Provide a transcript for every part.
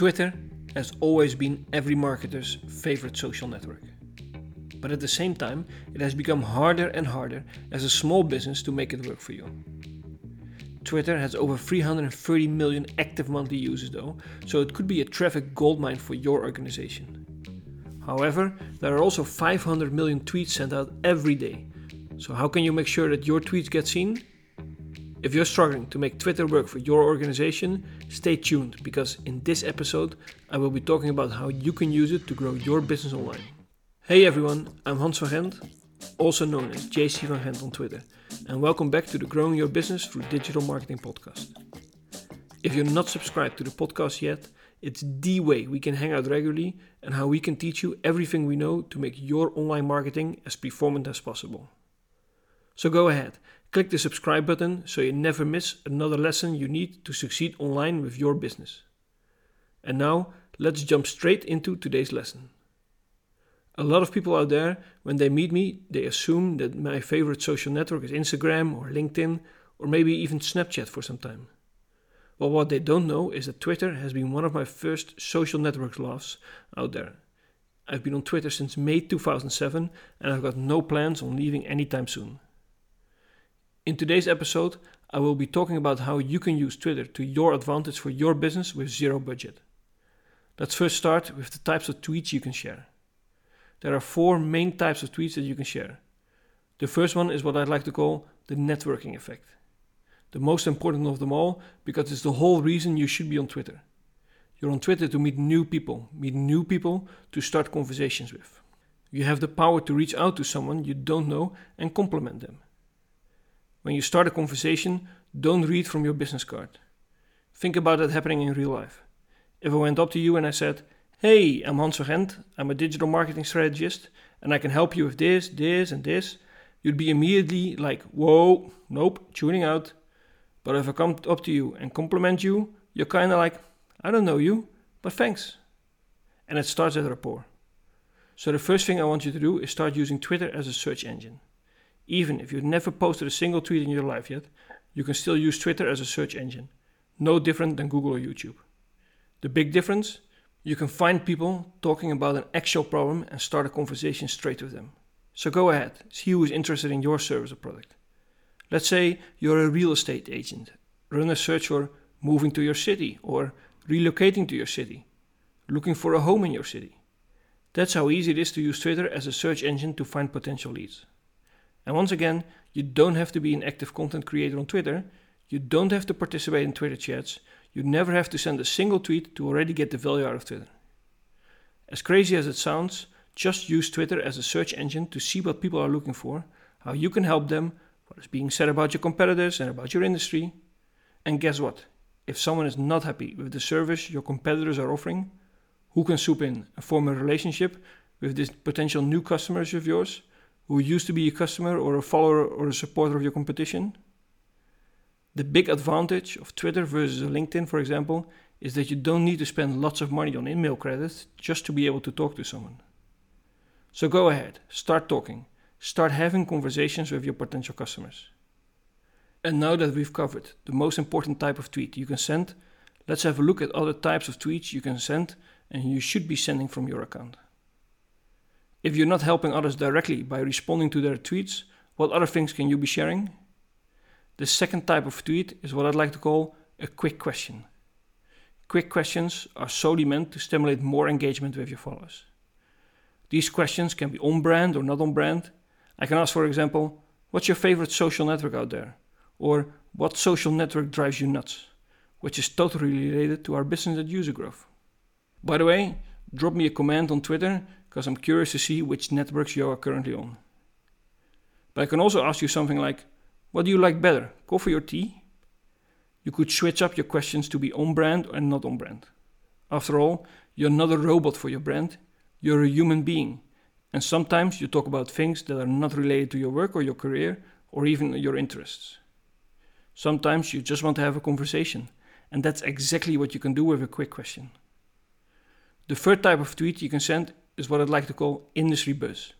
Twitter has always been every marketer's favorite social network. But at the same time, it has become harder and harder as a small business to make it work for you. Twitter has over 330 million active monthly users though, so it could be a traffic goldmine for your organization. However, there are also 500 million tweets sent out every day. So how can you make sure that your tweets get seen? If you're struggling to make Twitter work for your organization, stay tuned because in this episode I will be talking about how you can use it to grow your business online. Hey everyone, I'm Hans van Gent, also known as JC van Gent on Twitter, and welcome back to the Growing Your Business Through Digital Marketing podcast. If you're not subscribed to the podcast yet, it's the way we can hang out regularly and how we can teach you everything we know to make your online marketing as performant as possible. So go ahead, click the subscribe button so you never miss another lesson you need to succeed online with your business. And now, let's jump straight into today's lesson. A lot of people out there, when they meet me, they assume that my favorite social network is Instagram or LinkedIn or maybe even Snapchat for some time. Well, what they don't know is that Twitter has been one of my first social network loves out there. I've been on Twitter since May 2007 and I've got no plans on leaving anytime soon. In today's episode, I will be talking about how you can use Twitter to your advantage for your business with zero budget. Let's first start with the types of tweets you can share. There are four main types of tweets that you can share. The first one is what I'd like to call the networking effect. The most important of them all because it's the whole reason you should be on Twitter. You're on Twitter to meet new people, meet new people to start conversations with. You have the power to reach out to someone you don't know and compliment them. When you start a conversation, don't read from your business card. Think about it happening in real life. If I went up to you and I said, Hey, I'm Hans Gent, I'm a digital marketing strategist, and I can help you with this, this, and this, you'd be immediately like, Whoa, nope, tuning out. But if I come up to you and compliment you, you're kind of like, I don't know you, but thanks. And it starts at rapport. So the first thing I want you to do is start using Twitter as a search engine. Even if you've never posted a single tweet in your life yet, you can still use Twitter as a search engine. No different than Google or YouTube. The big difference? You can find people talking about an actual problem and start a conversation straight with them. So go ahead, see who is interested in your service or product. Let's say you're a real estate agent. Run a search for moving to your city or relocating to your city, looking for a home in your city. That's how easy it is to use Twitter as a search engine to find potential leads. And once again, you don't have to be an active content creator on Twitter. You don't have to participate in Twitter chats. You never have to send a single tweet to already get the value out of Twitter. As crazy as it sounds, just use Twitter as a search engine to see what people are looking for, how you can help them, what is being said about your competitors and about your industry. And guess what? If someone is not happy with the service your competitors are offering, who can swoop in and form a relationship with this potential new customers of yours who used to be a customer or a follower or a supporter of your competition. The big advantage of Twitter versus LinkedIn, for example, is that you don't need to spend lots of money on InMail credits just to be able to talk to someone. So go ahead, start talking, start having conversations with your potential customers. And now that we've covered the most important type of tweet you can send, let's have a look at other types of tweets you can send and you should be sending from your account. If you're not helping others directly by responding to their tweets, what other things can you be sharing? The second type of tweet is what I'd like to call a quick question. Quick questions are solely meant to stimulate more engagement with your followers. These questions can be on brand or not on brand. I can ask, for example, what's your favorite social network out there? Or what social network drives you nuts? Which is totally related to our business and user growth. By the way, drop me a comment on Twitter because I'm curious to see which networks you are currently on. But I can also ask you something like, what do you like better, coffee or tea? You could switch up your questions to be on brand and not on brand. After all, you're not a robot for your brand, you're a human being. And sometimes you talk about things that are not related to your work or your career or even your interests. Sometimes you just want to have a conversation, and that's exactly what you can do with a quick question. The third type of tweet you can send is what I'd like to call industry buzz.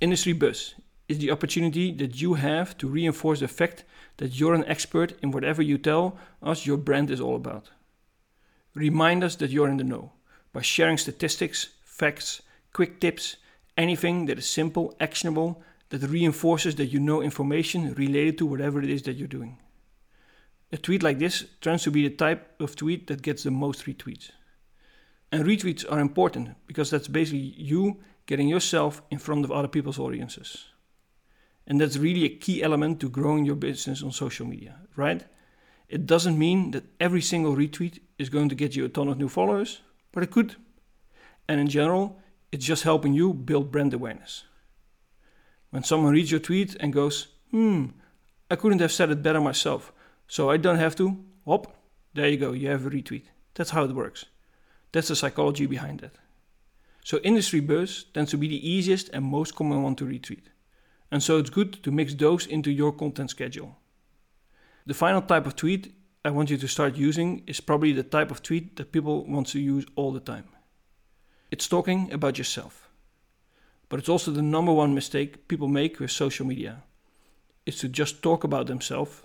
Industry buzz is the opportunity that you have to reinforce the fact that you're an expert in whatever you tell us your brand is all about. remind us that you're in the know by sharing statistics, facts, quick tips, anything that is simple, actionable, that reinforces that you know information related to whatever it is that you're doing. A tweet like this tends to be the type of tweet that gets the most retweets. And retweets are important because that's basically you getting yourself in front of other people's audiences. And that's really a key element to growing your business on social media, right? It doesn't mean that every single retweet is going to get you a ton of new followers, but it could. And in general, it's just helping you build brand awareness. When someone reads your tweet and goes, hmm, I couldn't have said it better myself, so I don't have to, hop, there you go, you have a retweet. That's how it works. That's the psychology behind it. So industry buzz tends to be the easiest and most common one to retweet. And so it's good to mix those into your content schedule. The final type of tweet I want you to start using is probably the type of tweet that people want to use all the time. It's talking about yourself. But it's also the number one mistake people make with social media. It's to just talk about themselves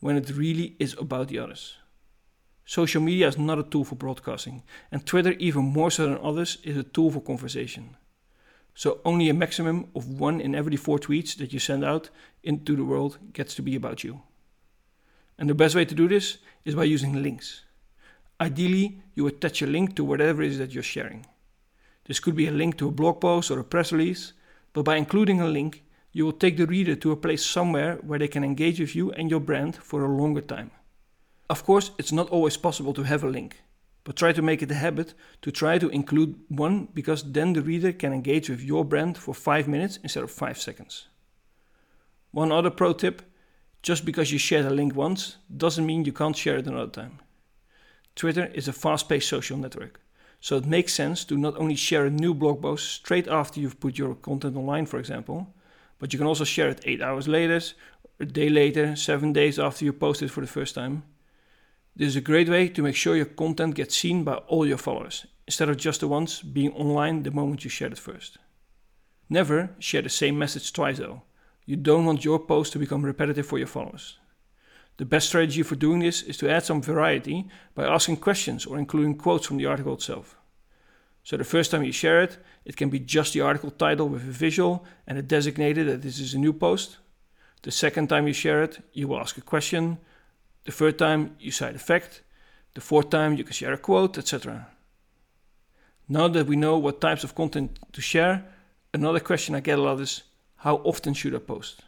when it really is about the others. Social media is not a tool for broadcasting, and Twitter, even more so than others, is a tool for conversation. So only a maximum of one in every four tweets that you send out into the world gets to be about you. And the best way to do this is by using links. Ideally, you attach a link to whatever it is that you're sharing. This could be a link to a blog post or a press release, but by including a link, you will take the reader to a place somewhere where they can engage with you and your brand for a longer time. Of course, it's not always possible to have a link, but try to make it a habit to try to include one because then the reader can engage with your brand for 5 minutes instead of 5 seconds. One other pro tip just because you share a link once doesn't mean you can't share it another time. Twitter is a fast paced social network, so it makes sense to not only share a new blog post straight after you've put your content online, for example, but you can also share it 8 hours later, a day later, 7 days after you posted it for the first time. This is a great way to make sure your content gets seen by all your followers, instead of just the ones being online the moment you shared it first. Never share the same message twice though. You don't want your post to become repetitive for your followers. The best strategy for doing this is to add some variety by asking questions or including quotes from the article itself. So the first time you share it, it can be just the article title with a visual and a designated that this is a new post. The second time you share it, you will ask a question. The third time, you cite a fact. The fourth time, you can share a quote, etc. Now that we know what types of content to share, another question I get a lot is how often should I post?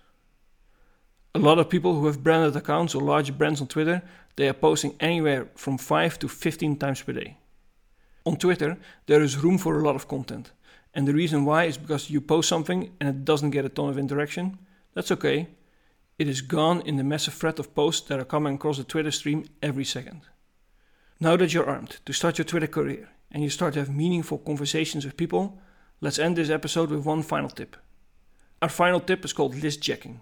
A lot of people who have branded accounts or large brands on Twitter, they are posting anywhere from 5 to 15 times per day. On Twitter, there is room for a lot of content. And the reason why is because you post something and it doesn't get a ton of interaction. That's okay. It is gone in the massive thread of posts that are coming across the Twitter stream every second. Now that you're armed to start your Twitter career and you start to have meaningful conversations with people, let's end this episode with one final tip. Our final tip is called list jacking.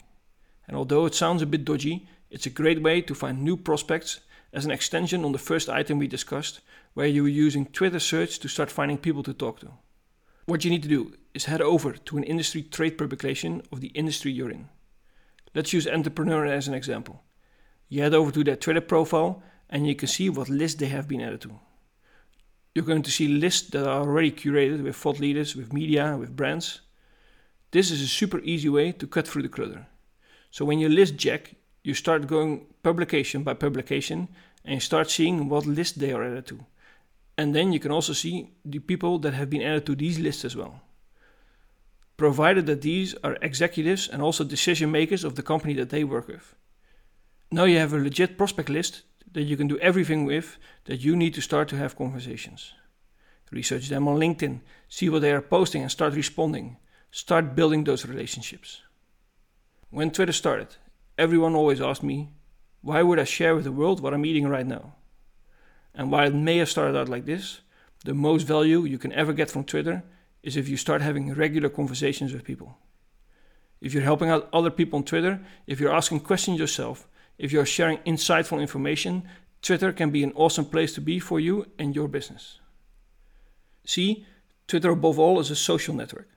And although it sounds a bit dodgy, it's a great way to find new prospects as an extension on the first item we discussed, where you were using Twitter search to start finding people to talk to. What you need to do is head over to an industry trade publication of the industry you're in. Let's use Entrepreneur as an example. You head over to their Twitter profile and you can see what list they have been added to. You're going to see lists that are already curated with thought leaders, with media, with brands. This is a super easy way to cut through the clutter. So when you list jack, you start going publication by publication and you start seeing what list they are added to. And then you can also see the people that have been added to these lists as well. Provided that these are executives and also decision makers of the company that they work with. Now you have a legit prospect list that you can do everything with that you need to start to have conversations. Research them on LinkedIn, see what they are posting and start responding start building those relationships. When Twitter started, everyone always asked me, why would I share with the world what I'm eating right now? And while it may have started out like this, the most value you can ever get from Twitter is if you start having regular conversations with people. If you're helping out other people on Twitter, if you're asking questions yourself, if you're sharing insightful information, Twitter can be an awesome place to be for you and your business. See, Twitter above all is a social network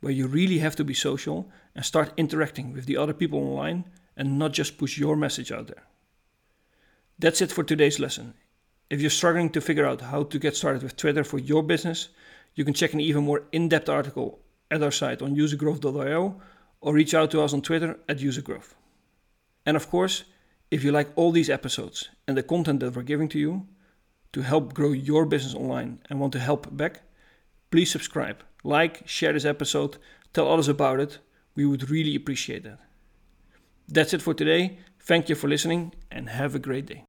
where you really have to be social and start interacting with the other people online and not just push your message out there. That's it for today's lesson. If you're struggling to figure out how to get started with Twitter for your business, you can check an even more in depth article at our site on usergrowth.io or reach out to us on Twitter at usergrowth. And of course, if you like all these episodes and the content that we're giving to you to help grow your business online and want to help back, please subscribe, like, share this episode, tell others about it. We would really appreciate that. That's it for today. Thank you for listening and have a great day.